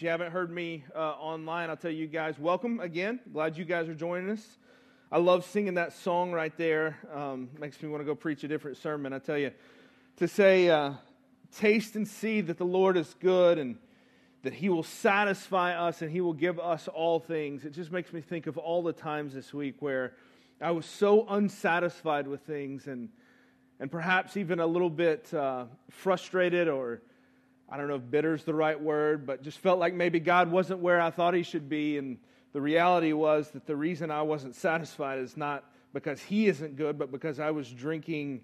If you haven't heard me uh, online, I'll tell you guys, welcome again. Glad you guys are joining us. I love singing that song right there. Um, makes me want to go preach a different sermon. I tell you, to say, uh, taste and see that the Lord is good and that He will satisfy us and He will give us all things. It just makes me think of all the times this week where I was so unsatisfied with things and, and perhaps even a little bit uh, frustrated or I don't know if bitter is the right word, but just felt like maybe God wasn't where I thought He should be. And the reality was that the reason I wasn't satisfied is not because He isn't good, but because I was drinking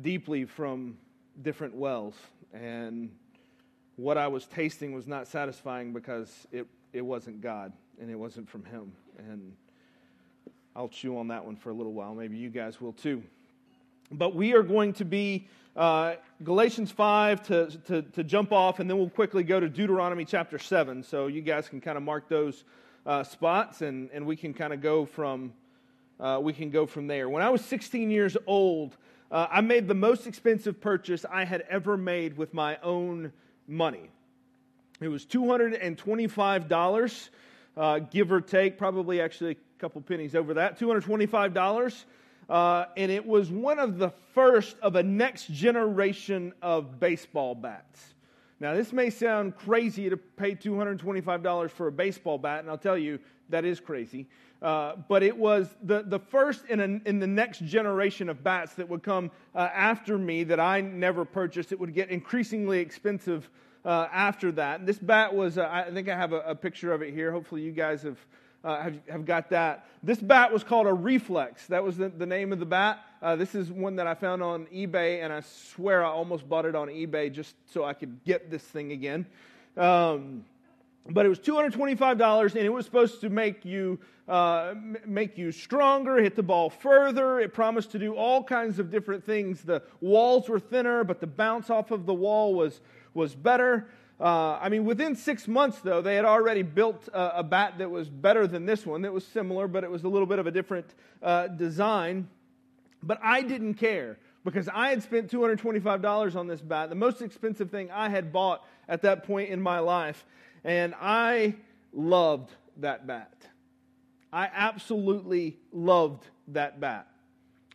deeply from different wells. And what I was tasting was not satisfying because it, it wasn't God and it wasn't from Him. And I'll chew on that one for a little while. Maybe you guys will too. But we are going to be uh, Galatians 5 to, to, to, jump off, and then we'll quickly go to Deuteronomy chapter 7. So you guys can kind of mark those uh, spots, and, and we can kind of go from uh, we can go from there. When I was 16 years old, uh, I made the most expensive purchase I had ever made with my own money. It was $225, uh, give or take, probably actually a couple pennies over that. $225. Uh, and it was one of the first of a next generation of baseball bats. Now, this may sound crazy to pay $225 for a baseball bat, and I'll tell you, that is crazy. Uh, but it was the, the first in, a, in the next generation of bats that would come uh, after me that I never purchased. It would get increasingly expensive uh, after that. This bat was, uh, I think I have a, a, picture of it here. Hopefully, you guys have uh, have, have got that. This bat was called a reflex. That was the, the name of the bat. Uh, this is one that I found on eBay, and I swear I almost bought it on eBay just so I could get this thing again. Um, but it was $225 and it was supposed to make you uh, make you stronger hit the ball further it promised to do all kinds of different things the walls were thinner but the bounce off of the wall was was better uh, I mean, within six months, though, they had already built a, bat that was better than this one. That was similar, but it was a little bit of a different uh, design. But I didn't care because I had spent $225 on this bat, the most expensive thing I had bought at that point in my life. And I loved that bat. I absolutely loved that bat.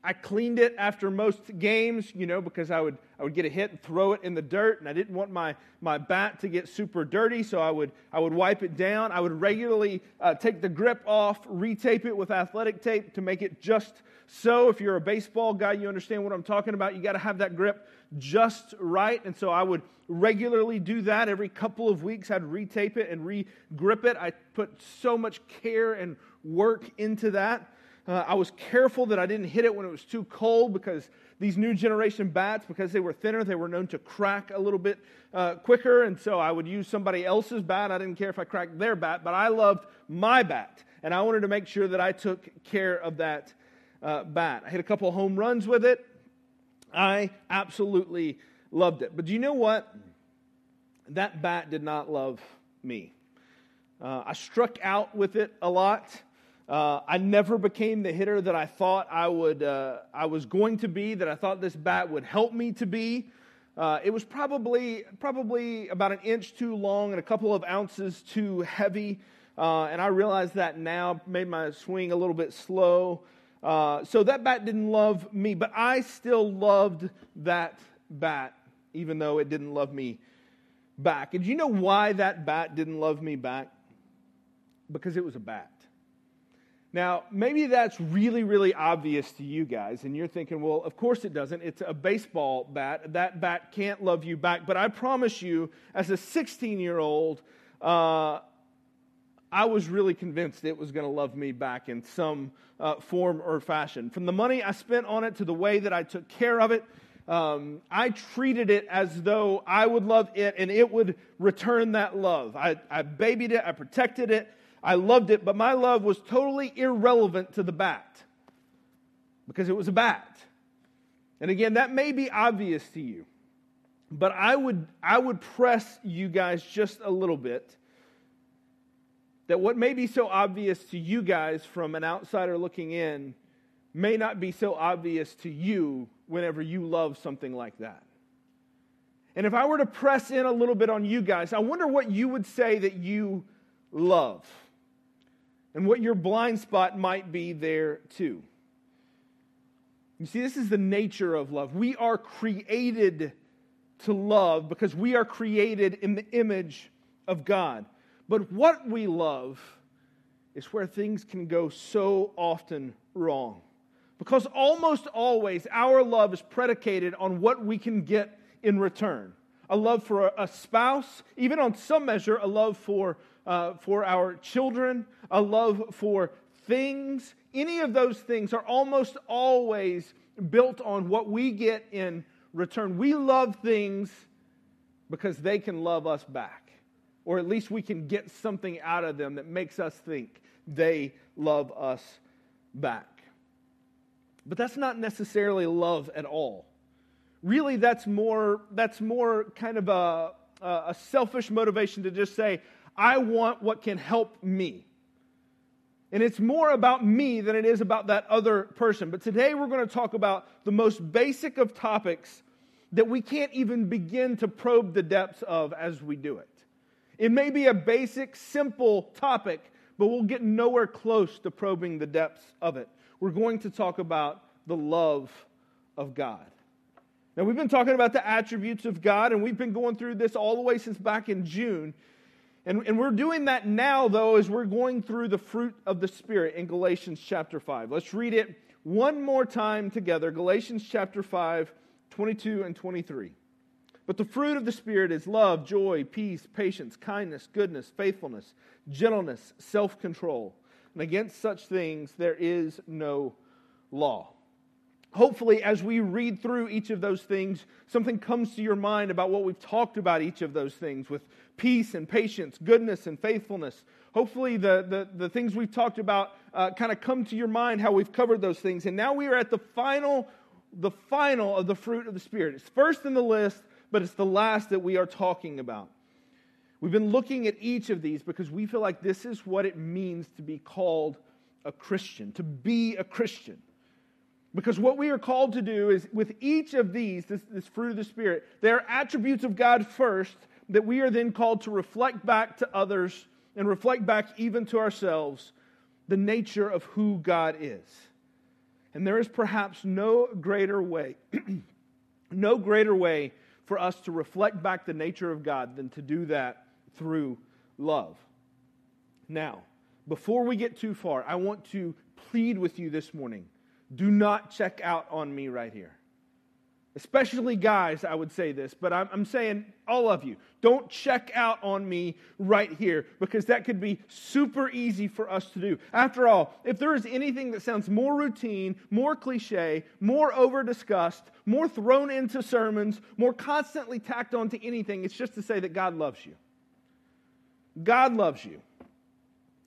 I cleaned it after most games, you know, because I would, I would get a hit and throw it in the dirt, and I didn't want my, my bat to get super dirty, so I would, I would wipe it down. I would regularly uh, take the grip off, retape it with athletic tape to make it just so. If you're a baseball guy, you understand what I'm talking about. You got to have that grip just right, and so I would regularly do that. Every couple of weeks, I'd retape it and re grip it. I put so much care and work into that. Uh, I was careful that I didn't hit it when it was too cold because these new generation bats, because they were thinner, they were known to crack a little bit uh, quicker. And so I would use somebody else's bat. I didn't care if I cracked their bat, but I loved my bat. And I wanted to make sure that I took care of that uh, bat. I hit a couple home runs with it. I absolutely loved it. But do you know what? That bat did not love me. Uh, I struck out with it a lot. Uh, I never became the hitter that I thought I would. Uh, I was going to be. That I thought this bat would help me to be. Uh, it was probably probably about an inch too long and a couple of ounces too heavy. Uh, and I realized that now made my swing a little bit slow. Uh, so that bat didn't love me, but I still loved that bat, even though it didn't love me back. And you know why that bat didn't love me back? Because it was a bat. Now, maybe that's really, really obvious to you guys, and you're thinking, well, of course it doesn't. It's a baseball bat. That bat can't love you back. But I promise you, as a 16 year old, uh, I was really convinced it was going to love me back in some uh, form or fashion. From the money I spent on it to the way that I took care of it, um, I treated it as though I would love it and it would return that love. I, I babied it, I protected it. I loved it, but my love was totally irrelevant to the bat because it was a bat. And again, that may be obvious to you, but I would, I would press you guys just a little bit that what may be so obvious to you guys from an outsider looking in may not be so obvious to you whenever you love something like that. And if I were to press in a little bit on you guys, I wonder what you would say that you love and what your blind spot might be there too. You see, this is the nature of love. We are created to love because we are created in the image of God. But what we love is where things can go so often wrong. Because almost always our love is predicated on what we can get in return. A love for a spouse, even on some measure, a love for, uh, for our children, a love for things. Any of those things are almost always built on what we get in return. We love things because they can love us back, or at least we can get something out of them that makes us think they love us back. But that's not necessarily love at all. Really, that's more, that's more kind of a, a selfish motivation to just say, I want what can help me. And it's more about me than it is about that other person. But today we're going to talk about the most basic of topics that we can't even begin to probe the depths of as we do it. It may be a basic, simple topic, but we'll get nowhere close to probing the depths of it. We're going to talk about the love of God. Now, we've been talking about the attributes of God, and we've been going through this all the way since back in June. And, and we're doing that now, though, as we're going through the fruit of the Spirit in Galatians chapter 5. Let's read it one more time together Galatians chapter 5, 22 and 23. But the fruit of the Spirit is love, joy, peace, patience, kindness, goodness, faithfulness, gentleness, self control. And against such things there is no law. Hopefully, as we read through each of those things, something comes to your mind about what we've talked about each of those things with peace and patience, goodness and faithfulness. Hopefully, the, the, the things we've talked about uh, kind of come to your mind how we've covered those things. And now we are at the final, the final of the fruit of the Spirit. It's first in the list, but it's the last that we are talking about. We've been looking at each of these because we feel like this is what it means to be called a Christian, to be a Christian. Because what we are called to do is with each of these, this, this fruit of the Spirit, they are attributes of God first that we are then called to reflect back to others and reflect back even to ourselves the nature of who God is. And there is perhaps no greater way, no greater way for us to reflect back the nature of God than to do that through love. Now, before we get too far, I want to plead with you this morning do not check out on me right here. Especially guys, I would say this, but I'm, I'm, saying all of you, don't check out on me right here because that could be super easy for us to do. After all, if there is anything that sounds more routine, more cliche, more over discussed, more thrown into sermons, more constantly tacked onto anything, it's just to say that God loves you. God loves you.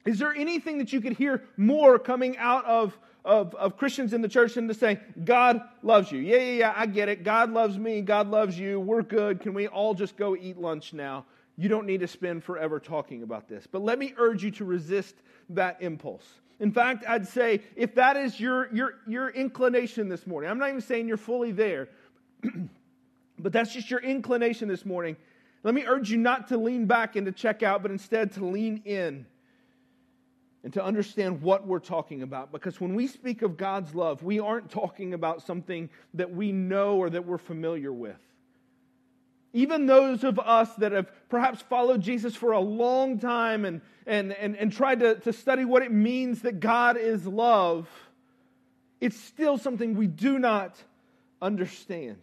Is there anything that you could hear more coming out of of, of Christians in the church and to say, God loves you. Yeah, yeah, yeah, I get it. God loves me. God loves you. We're good. Can we all just go eat lunch now? You don't need to spend forever talking about this. But let me urge you to resist that impulse. In fact, I'd say if that is your, your, your inclination this morning, I'm not even saying you're fully there, but that's just your inclination this morning. Let me urge you not to lean back and to check out, but instead to lean in and to understand what we're talking about. Because when we speak of God's love, we aren't talking about something that we know or that we're familiar with. Even those of us that have perhaps followed Jesus for a long time and, and, and, and tried to, to study what it means that God is love, it's still something we do not understand.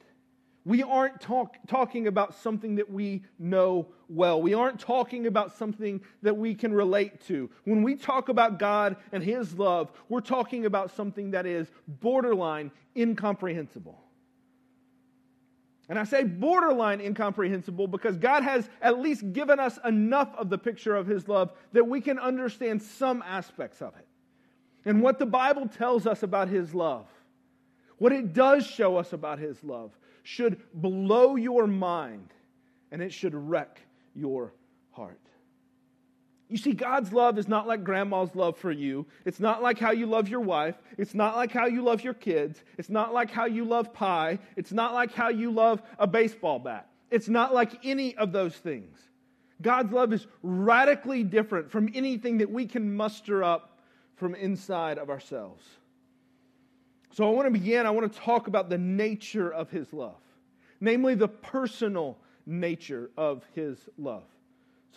We aren't talk, talking about something that we know well. We aren't talking about something that we can relate to. When we talk about God and His love, we're talking about something that is borderline incomprehensible. And I say borderline incomprehensible because God has at least given us enough of the picture of His love that we can understand some aspects of it. And what the Bible tells us about His love, what it does show us about His love, should blow your mind and it should wreck your heart. You see, God's love is not like grandma's love for you. It's not like how you love your wife. It's not like how you love your kids. It's not like how you love pie. It's not like how you love a baseball bat. It's not like any of those things. God's love is radically different from anything that we can muster up from inside of ourselves. So I want to begin, I want to talk about the nature of his love, namely the personal nature of his love.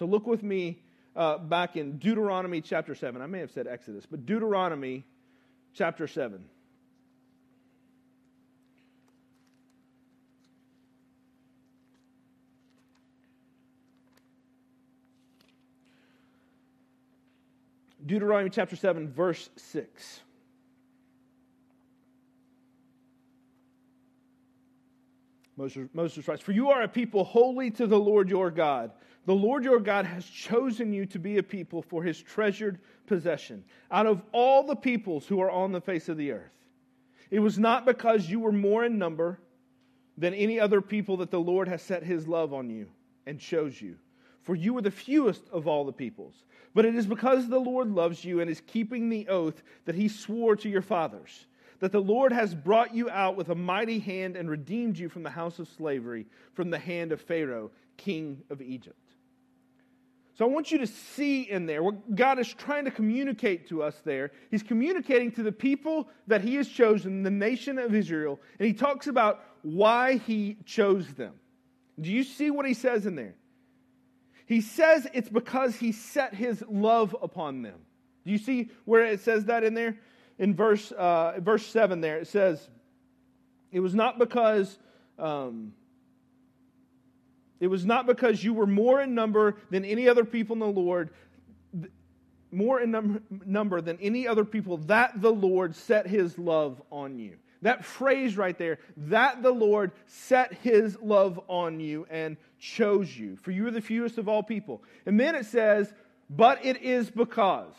So look with me uh, back in Deuteronomy chapter 7. I may have said Exodus, but Deuteronomy chapter 7. Deuteronomy chapter 7, verse 6. Moses, Moses writes, For you are a people holy to the Lord your God. The Lord your God has chosen you to be a people for his treasured possession out of all the peoples who are on the face of the earth. It was not because you were more in number than any other people that the Lord has set his love on you and chose you. For you were the fewest of all the peoples. But it is because the Lord loves you and is keeping the oath that he swore to your fathers, that the Lord has brought you out with a mighty hand and redeemed you from the house of slavery, from the hand of Pharaoh, king of Egypt. So I want you to see in there what God is trying to communicate to us there. He's communicating to the people that He has chosen, the nation of Israel, and He talks about why He chose them. Do you see what He says in there? He says it's because he set his love upon them. Do you see where it says that in there? In verse, uh, verse 7 there, it says, It was not because. Um, it was not because you were more in number than any other people in the Lord, more in num- number than any other people, that the Lord set his love on you. That phrase right there, that the Lord set his love on you and chose you, for you are the fewest of all people. And then it says, but it is because.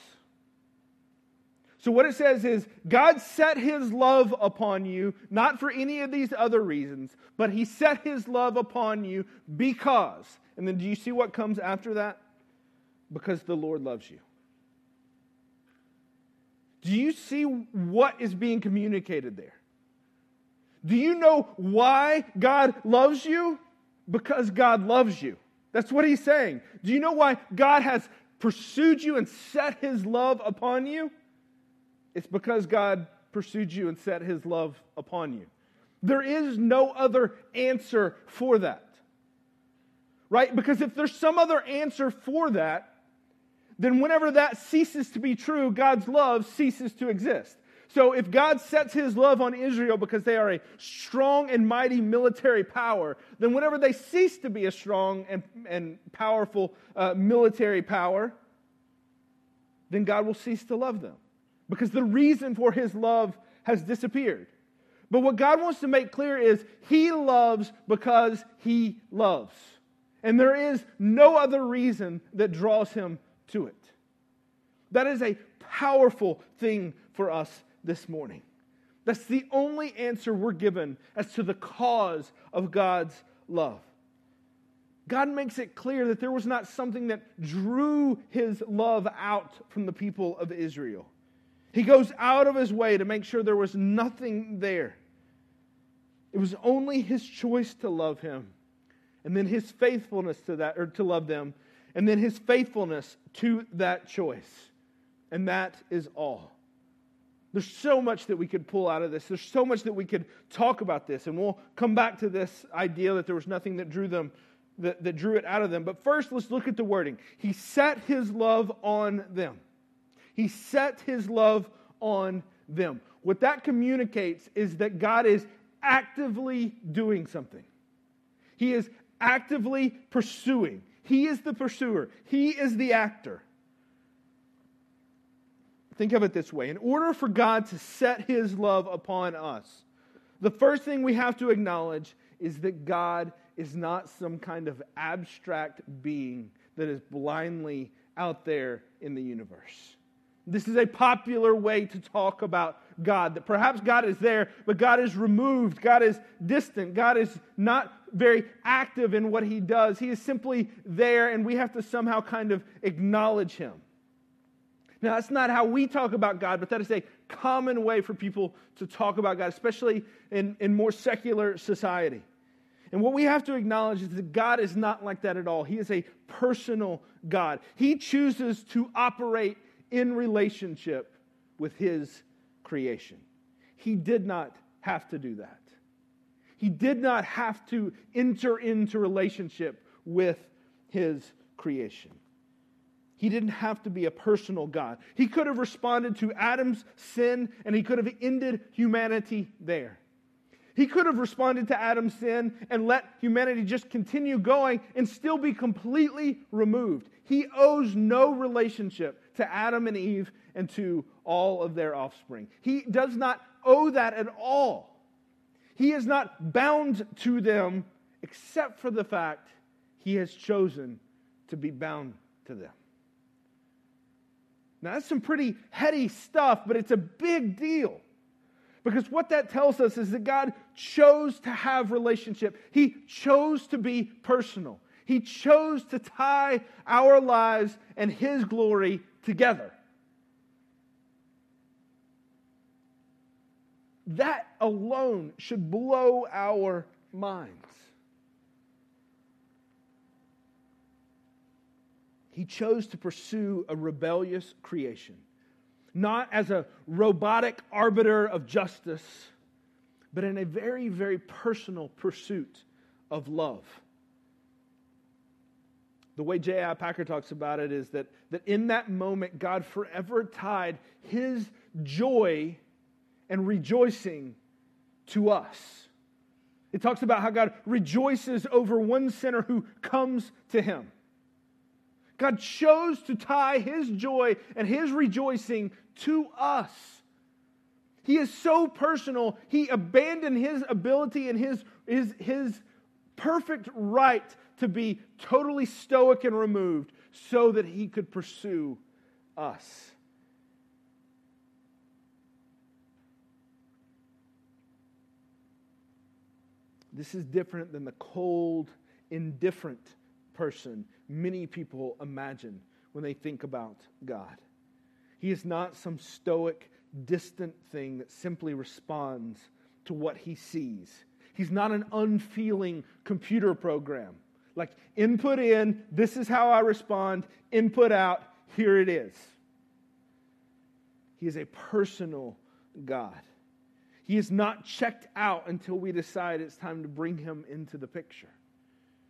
So, what it says is, God set his love upon you, not for any of these other reasons, but he set his love upon you because. And then do you see what comes after that? Because the Lord loves you. Do you see what is being communicated there? Do you know why God loves you? Because God loves you. That's what he's saying. Do you know why God has pursued you and set his love upon you? It's because God pursued you and set his love upon you. There is no other answer for that. Right? Because if there's some other answer for that, then whenever that ceases to be true, God's love ceases to exist. So if God sets his love on Israel because they are a strong and mighty military power, then whenever they cease to be a strong and, and powerful uh, military power, then God will cease to love them because the reason for his love has disappeared. But what God wants to make clear is he loves because he loves. And there is no other reason that draws him to it. That is a powerful thing for us this morning. That's the only answer we're given as to the cause of God's love. God makes it clear that there was not something that drew his love out from the people of Israel. He goes out of his way to make sure there was nothing there. It was only his choice to love him, and then his faithfulness to that, or to love them, and then his faithfulness to that choice. And that is all. There's so much that we could pull out of this. There's so much that we could talk about this. And we'll come back to this idea that there was nothing that drew them, that, that drew it out of them. But first, let's look at the wording. He set his love on them. He set his love on them. What that communicates is that God is actively doing something. He is actively pursuing. He is the pursuer. He is the actor. Think of it this way in order for God to set his love upon us, the first thing we have to acknowledge is that God is not some kind of abstract being that is blindly out there in the universe. This is a popular way to talk about God, that perhaps God is there, but God is removed. God is distant. God is not very active in what he does. He is simply there, and we have to somehow kind of acknowledge him. Now, that's not how we talk about God, but that is a common way for people to talk about God, especially in, in more secular society. And what we have to acknowledge is that God is not like that at all. He is a personal God. He chooses to operate in relationship with His creation. He did not have to do that. He did not have to enter into relationship with His creation. He didn't have to be a personal God. He could have responded to Adam's sin and he could have ended humanity there. He could have responded to Adam's sin and let humanity just continue going and still be completely removed. He owes no relationship to Adam and Eve and to all of their offspring. He does not owe that at all. He is not bound to them except for the fact he has chosen to be bound to them. Now, that's some pretty heady stuff, but it's a big deal. Because what that tells us is that God chose to have relationship. He chose to be personal. He chose to tie our lives and his glory together. That alone should blow our minds. He chose to pursue a rebellious creation not as a robotic arbiter of justice, but in a very, very personal pursuit of love. The way J.I. Packer talks about it is that, that in that moment, God forever tied his joy and rejoicing to us. It talks about how God rejoices over one sinner who comes to him. God chose to tie his joy and his rejoicing to us. He is so personal, he abandoned his ability and his, his, his perfect right to be totally stoic and removed so that he could pursue us. This is different than the cold, indifferent person many people imagine when they think about God. He is not some stoic, distant thing that simply responds to what he sees. He's not an unfeeling computer program. Like, input in, this is how I respond, input out, here it is. He is a personal God. He is not checked out until we decide it's time to bring him into the picture.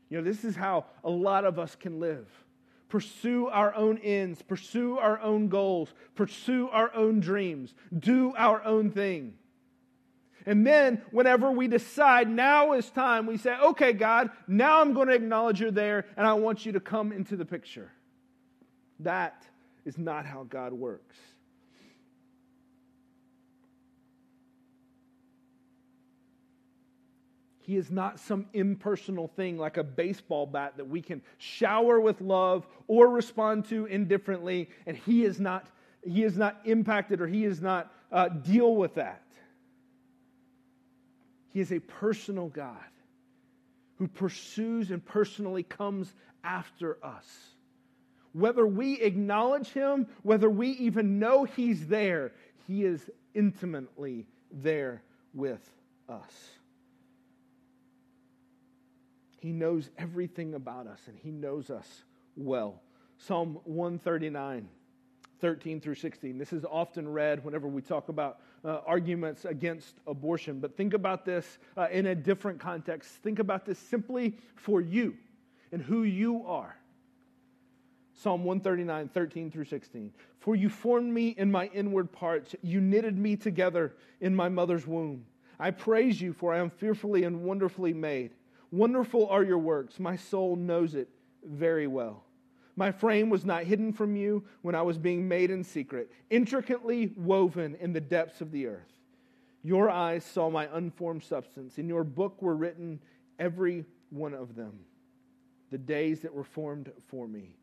You know, this is how a lot of us can live. Pursue our own ends, pursue our own goals, pursue our own dreams, do our own thing. And then, whenever we decide now is time, we say, okay, God, now I'm going to acknowledge you're there and I want you to come into the picture. That is not how God works. He is not some impersonal thing like a baseball bat that we can shower with love or respond to indifferently, and He is not, he is not impacted or He is not uh, deal with that. He is a personal God who pursues and personally comes after us. Whether we acknowledge Him, whether we even know He's there, He is intimately there with us. He knows everything about us and He knows us well. Psalm 139, 13 through 16. This is often read whenever we talk about uh, arguments against abortion. But think about this uh, in a different context. Think about this simply for you and who you are. Psalm 139, 13 through 16. For you formed me in my inward parts, you knitted me together in my mother's womb. I praise you, for I am fearfully and wonderfully made. Wonderful are your works. My soul knows it very well. My frame was not hidden from you when I was being made in secret, intricately woven in the depths of the earth. Your eyes saw my unformed substance. In your book were written every one of them, the days that were formed for me,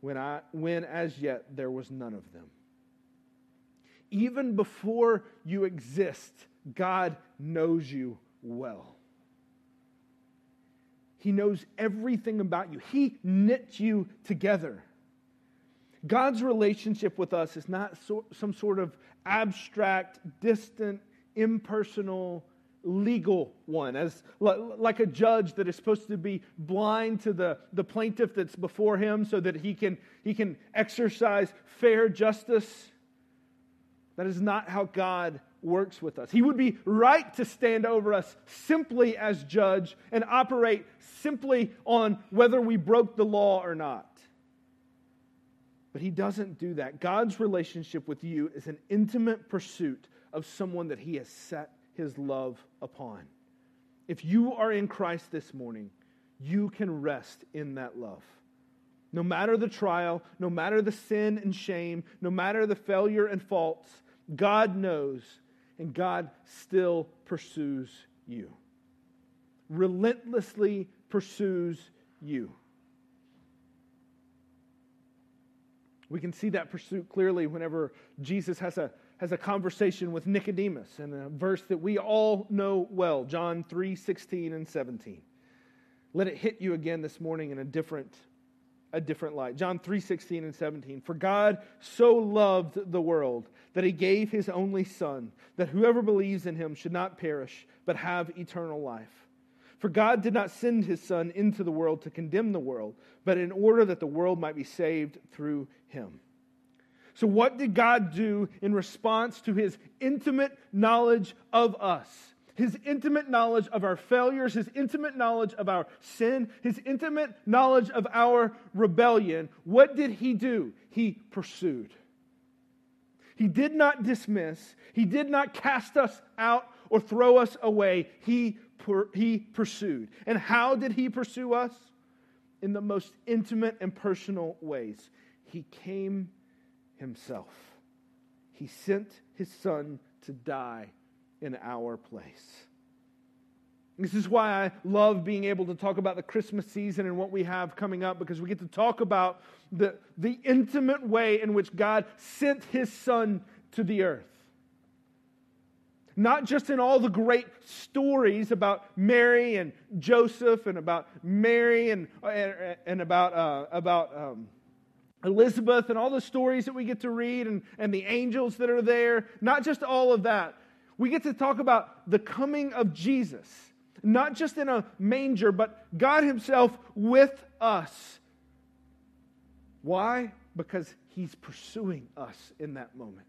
when, I, when as yet there was none of them. Even before you exist, God knows you well. He knows everything about you. He knit you together. God's relationship with us is not so, some sort of abstract, distant, impersonal legal one, as like a judge that is supposed to be blind to the, the plaintiff that's before him so that he can, he can exercise fair justice. That is not how God works with us. He would be right to stand over us simply as judge and operate simply on whether we broke the law or not. But he doesn't do that. God's relationship with you is an intimate pursuit of someone that he has set his love upon. If you are in Christ this morning, you can rest in that love. No matter the trial, no matter the sin and shame, no matter the failure and faults, God knows and God still pursues you. Relentlessly pursues you. We can see that pursuit clearly whenever Jesus has a, has a conversation with Nicodemus in a verse that we all know well, John 3 16 and 17. Let it hit you again this morning in a different, a different light. John 3 16 and 17. For God so loved the world that he gave his only Son, that whoever believes in him should not perish, but have eternal life. For God did not send his Son into the world to condemn the world, but in order that the world might be saved through him. So, what did God do in response to his intimate knowledge of us? His intimate knowledge of our failures, his intimate knowledge of our sin, his intimate knowledge of our rebellion. What did he do? He pursued. He did not dismiss, he did not cast us out or throw us away. He per, he pursued. And how did he pursue us? In the most intimate and personal ways. He came himself. He sent his son to die in our place. This is why I love being able to talk about the Christmas season and what we have coming up because we get to talk about the, the intimate way in which God sent his son to the earth. Not just in all the great stories about Mary and Joseph and about Mary and, and, and about, uh, about um, Elizabeth and all the stories that we get to read and, and the angels that are there. Not just all of that. We get to talk about the coming of Jesus, not just in a manger, but God Himself with us. Why? Because He's pursuing us in that moment.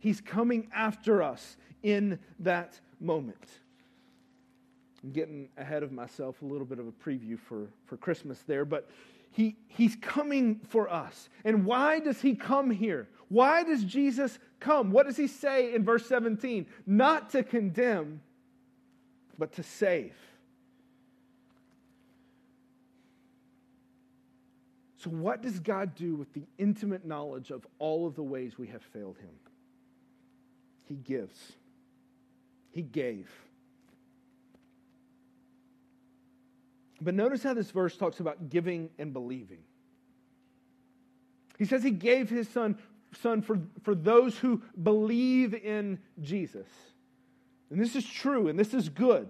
He's coming after us in that moment. I'm getting ahead of myself, a little bit of a preview for, for Christmas there, but he, he's coming for us. And why does he come here? Why does Jesus come? What does he say in verse 17? Not to condemn, but to save. So, what does God do with the intimate knowledge of all of the ways we have failed him? He gives. He gave. But notice how this verse talks about giving and believing. He says he gave his son, son for, for those who believe in Jesus. And this is true and this is good.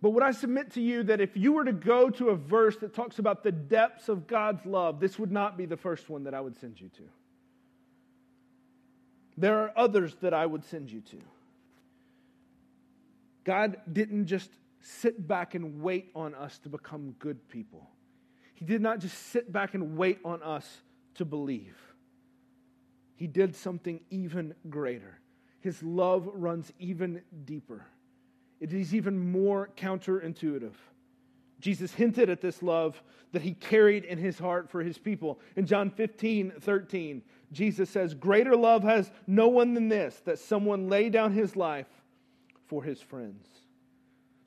But would I submit to you that if you were to go to a verse that talks about the depths of God's love, this would not be the first one that I would send you to? There are others that I would send you to. God didn't just sit back and wait on us to become good people. He did not just sit back and wait on us to believe. He did something even greater. His love runs even deeper. It is even more counterintuitive. Jesus hinted at this love that he carried in his heart for his people. In John 15, 13, Jesus says, Greater love has no one than this, that someone lay down his life for his friends.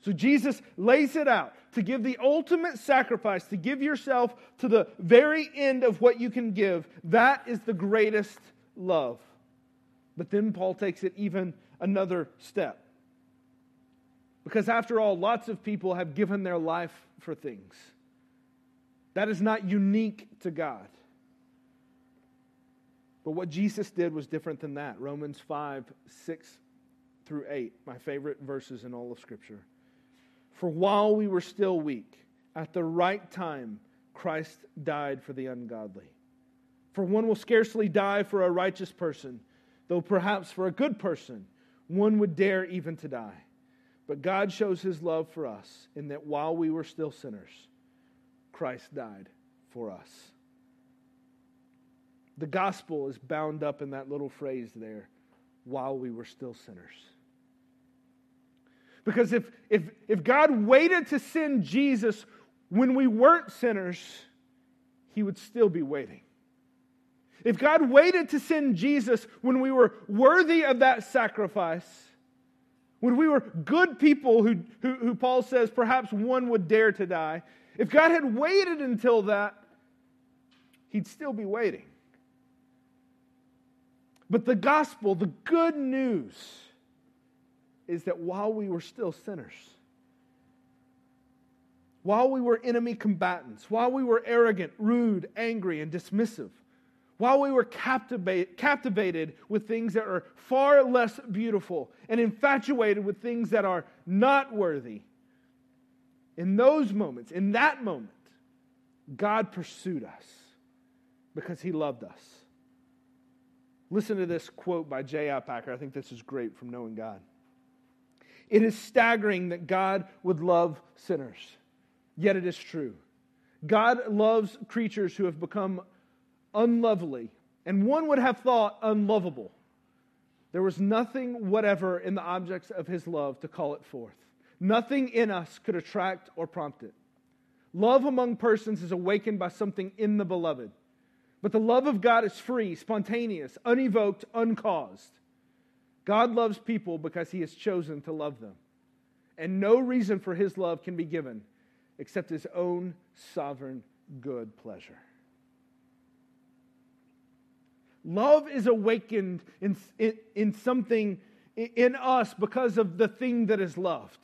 So Jesus lays it out to give the ultimate sacrifice, to give yourself to the very end of what you can give. That is the greatest love. But then Paul takes it even another step. Because after all, lots of people have given their life for things. That is not unique to God. But what Jesus did was different than that. Romans 5, 6 through 8, my favorite verses in all of Scripture. For while we were still weak, at the right time, Christ died for the ungodly. For one will scarcely die for a righteous person, though perhaps for a good person one would dare even to die. But God shows his love for us in that while we were still sinners, Christ died for us. The gospel is bound up in that little phrase there, while we were still sinners. Because if, if, if God waited to send Jesus when we weren't sinners, he would still be waiting. If God waited to send Jesus when we were worthy of that sacrifice, when we were good people who, who, who, Paul says perhaps one would dare to die, if God had waited until that, he'd still be waiting. But the gospel, the good news, is that while we were still sinners, while we were enemy combatants, while we were arrogant, rude, angry, and dismissive, while we were captivate, captivated with things that are far less beautiful and infatuated with things that are not worthy, in those moments, in that moment, God pursued us because he loved us. Listen to this quote by J.I. Packer. I think this is great from Knowing God. It is staggering that God would love sinners, yet it is true. God loves creatures who have become unlovely, and one would have thought unlovable. There was nothing whatever in the objects of his love to call it forth. Nothing in us could attract or prompt it. Love among persons is awakened by something in the beloved. But the love of God is free, spontaneous, unevoked, uncaused. God loves people because he has chosen to love them. And no reason for his love can be given except his own sovereign good pleasure. Love is awakened in, in, in, something in us because of the thing that is loved.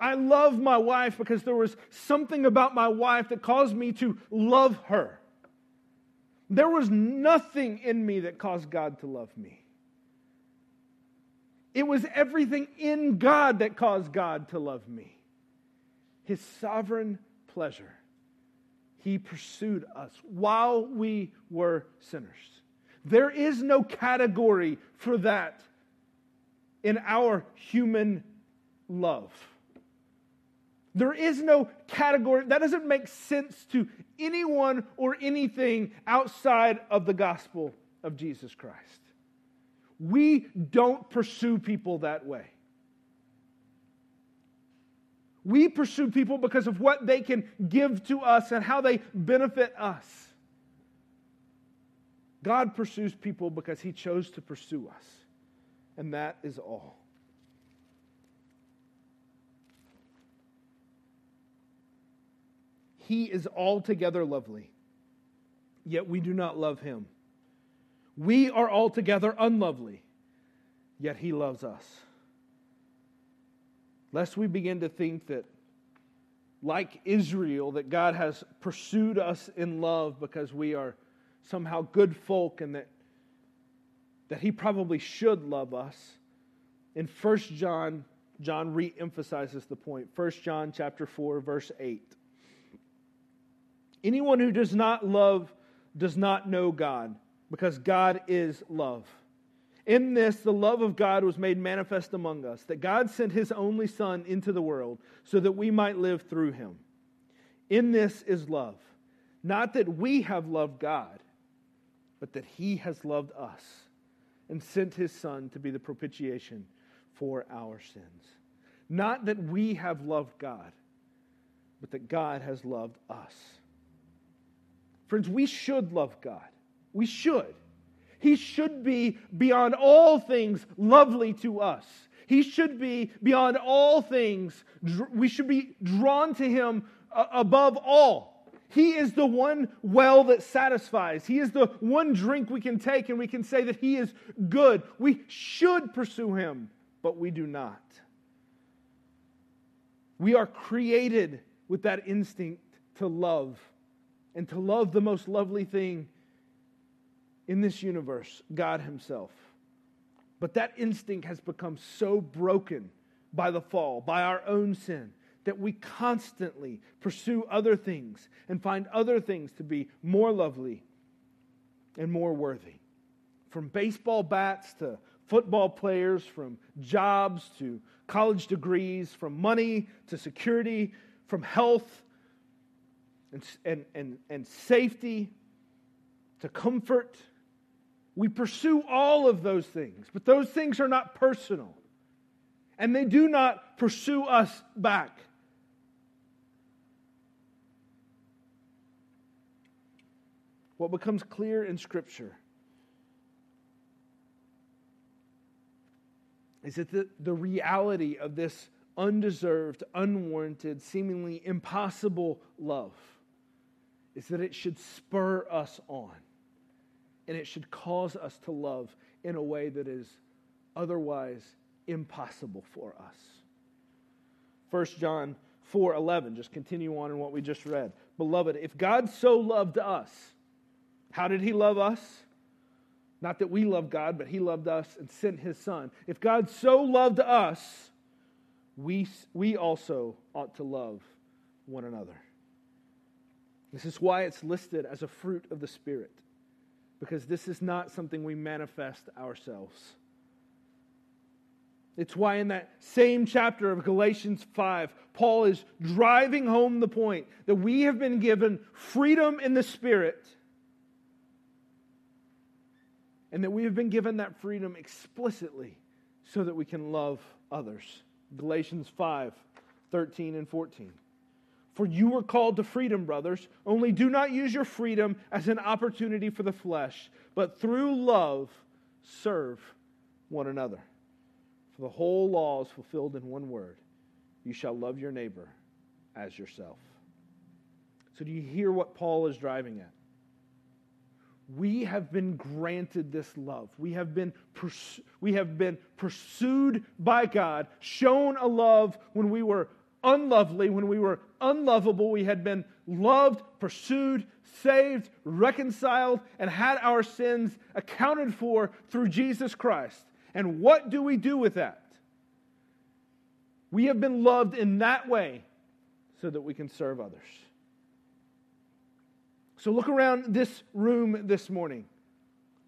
I love my wife because there was something about my wife that caused me to love her. There was nothing in me that caused God to love me. It was everything in God that caused God to love me. His sovereign pleasure. He pursued us while we were sinners. There is no category for that in our human love. There is no category. That doesn't make sense to anyone or anything outside of the gospel of Jesus Christ. We don't pursue people that way. We pursue people because of what they can give to us and how they benefit us. God pursues people because he chose to pursue us. And that is all. He is altogether lovely, yet we do not love him. We are altogether unlovely, yet he loves us. Lest we begin to think that, like Israel, that God has pursued us in love because we are somehow good folk and that, that he probably should love us. In 1 John, John re-emphasizes the point. 1 John chapter 4, verse 8. Anyone who does not love does not know God, because God is love. In this, the love of God was made manifest among us, that God sent his only Son into the world so that we might live through him. In this is love. Not that we have loved God, but that he has loved us and sent his Son to be the propitiation for our sins. Not that we have loved God, but that God has loved us Friends, we should love God. We should. He should be beyond all things lovely to us. He should be beyond all things. We should be drawn to him uh, above all. He is the one well that satisfies. He is the one drink we can take and we can say that he is good. We should pursue him, but we do not. We are created with that instinct to love and to love the most lovely thing in this universe, God Himself. But that instinct has become so broken by the fall, by our own sin, that we constantly pursue other things and find other things to be more lovely and more worthy. from baseball bats to football players, from jobs to college degrees, from money to security, from health and, and, and, and safety to comfort. We pursue all of those things, but those things are not personal. And they do not pursue us back. What becomes clear in Scripture is that the, the reality of this undeserved, unwarranted, seemingly impossible love is that it should spur us on and it should cause us to love in a way that is otherwise impossible for us. 1 John 4:11 just continue on in what we just read. Beloved, if God so loved us, how did he love us? Not that we love God, but he loved us and sent his son. If God so loved us, we, we also ought to love one another. This is why it's listed as a fruit of the Spirit, because this is not something we manifest ourselves. It's why in that same chapter of Galatians 5, Paul is driving home the point that we have been given freedom in the Spirit and that we have been given that freedom explicitly so that we can love others. Galatians 5 13 and 14. For you were called to freedom, brothers. Only do not use your freedom as an opportunity for the flesh, but through love serve one another. For the whole law is fulfilled in one word you shall love your neighbor as yourself. So, do you hear what Paul is driving at? we have been granted this love. We have been, we have been pursued by God, shown a love when we were unlovely, when we were unlovable. We had been loved, pursued, saved, reconciled, and had our sins accounted for through Jesus Christ. And what do we do with that? We have been loved in that way so that we can serve others. So look around this room this morning.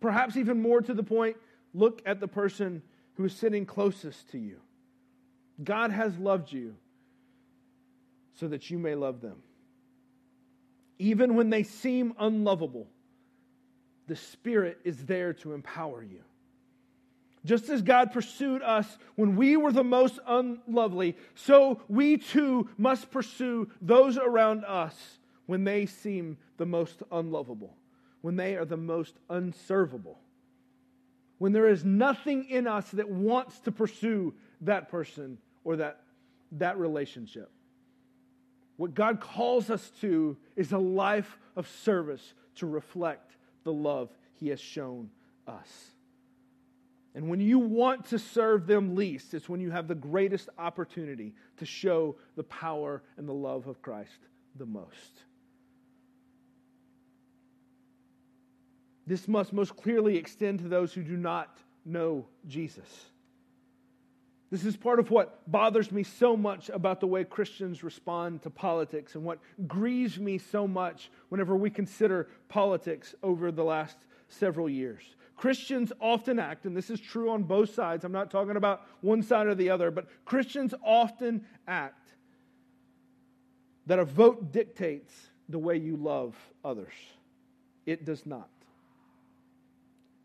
Perhaps even more to the point, look at the person who is sitting closest to you. God has loved you so that you may love them. Even when they seem unlovable, the Spirit is there to empower you. Just as God pursued us when we were the most unlovely, so we too must pursue those around us when they seem the most unlovable, when they are the most unservable, when there is nothing in us that wants to pursue that person or that, that relationship. What God calls us to is a life of service to reflect the love He has shown us. And when you want to serve them least, it's when you have the greatest opportunity to show the power and the love of Christ the most. This must most clearly extend to those who do not know Jesus. This is part of what bothers me so much about the way Christians respond to politics and what grieves me so much whenever we consider politics over the last several years. Christians often act, and this is true on both sides, I'm not talking about one side or the other, but Christians often act that a vote dictates the way you love others. It does not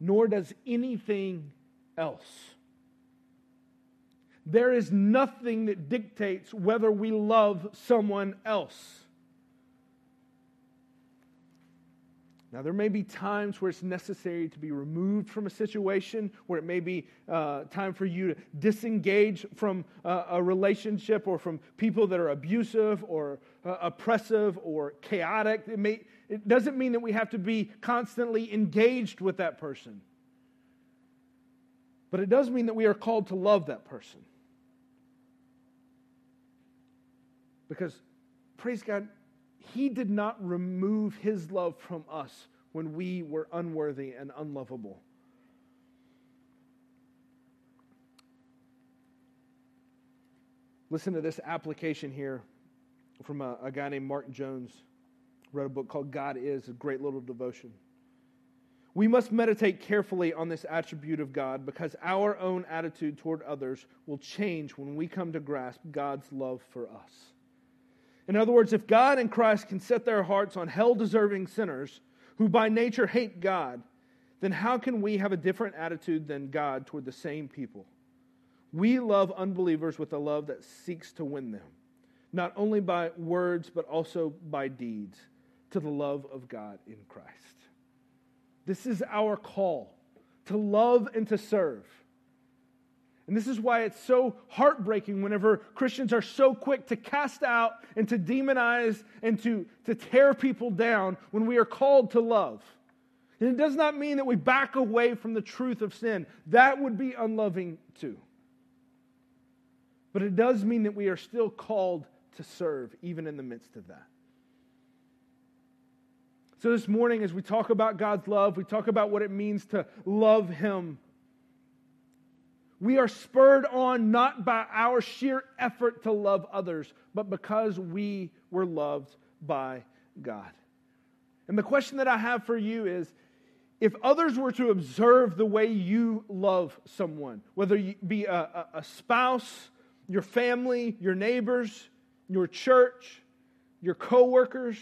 nor does anything else. There is nothing that dictates whether we love someone else. Now, there may be times where it's necessary to be removed from a situation, where it may be uh, time for you to disengage from uh, a relationship or from people that are abusive or uh, oppressive or chaotic. It, may, it doesn't mean that we have to be constantly engaged with that person, but it does mean that we are called to love that person. Because, praise God, he did not remove His love from us when we were unworthy and unlovable. Listen to this application here from a, a guy named Mark Jones. Wrote a book called God Is, a great little devotion. We must meditate carefully on this attribute of God because our own attitude toward others will change when we come to grasp God's love for us. In other words, if God and Christ can set their hearts on hell deserving sinners who by nature hate God, then how can we have a different attitude than God toward the same people? We love unbelievers with a love that seeks to win them, not only by words, but also by deeds, to the love of God in Christ. This is our call to love and to serve. And this is why it's so heartbreaking whenever Christians are so quick to cast out and to demonize and to, to tear people down when we are called to love. And it does not mean that we back away from the truth of sin. That would be unloving too. But it does mean that we are still called to serve, even in the midst of that. So, this morning, as we talk about God's love, we talk about what it means to love Him. We are spurred on not by our sheer effort to love others, but because we were loved by God. And the question that I have for you is if others were to observe the way you love someone, whether you be a, a, spouse, your family, your neighbors, your church, your coworkers,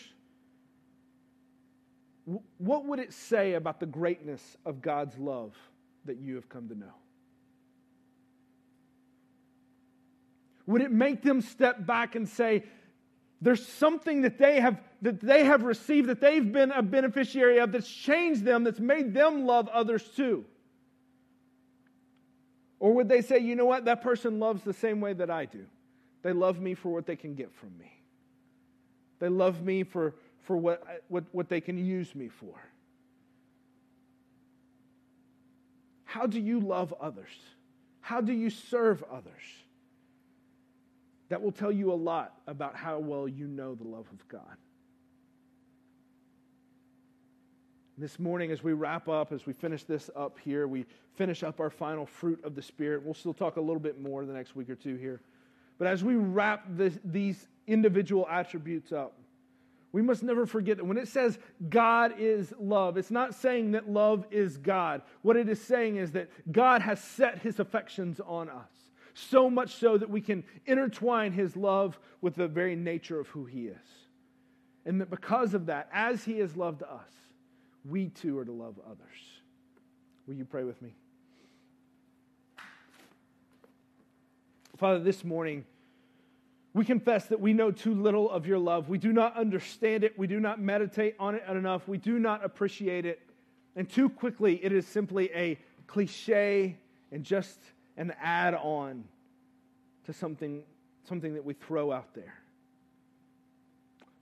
what would it say about the greatness of God's love that you have come to know? Would it make them step back and say, there's something that they have that they have received that they've been a beneficiary of that's changed them that's made them love others too? Or would they say you know what? That person loves the same way that i do. They love me for what they can get from me. They love me for for what what, what they can use me for. How do you love others? How do you serve others that will tell you a lot about how well you know the love of God. This morning, as we wrap up, as we finish this up here, we finish up our final fruit of the Spirit. We'll still talk a little bit more the next week or two here. But as we wrap this, these individual attributes up, we must never forget that when it says God is love, it's not saying that love is God. What it is saying is that God has set his affections on us so much so that we can intertwine his love with the very nature of who he is. And that because of that, as he has loved us, we too are to love others. Will you pray with me? Father, this morning, we confess that we know too little of your love. We do not understand it. We do not meditate on it enough. We do not appreciate it. And too quickly, it is simply a cliche and just an add on to something, something that we throw out there.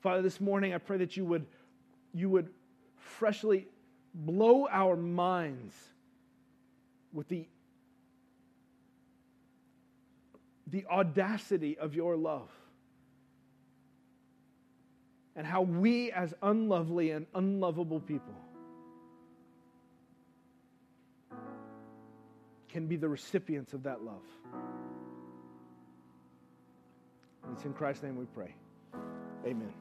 Father, this morning I pray that you would, you would freshly blow our minds with the, the audacity of your love and how we, as unlovely and unlovable people, can be the recipients of that love. It's in Christ's name we pray. Amen.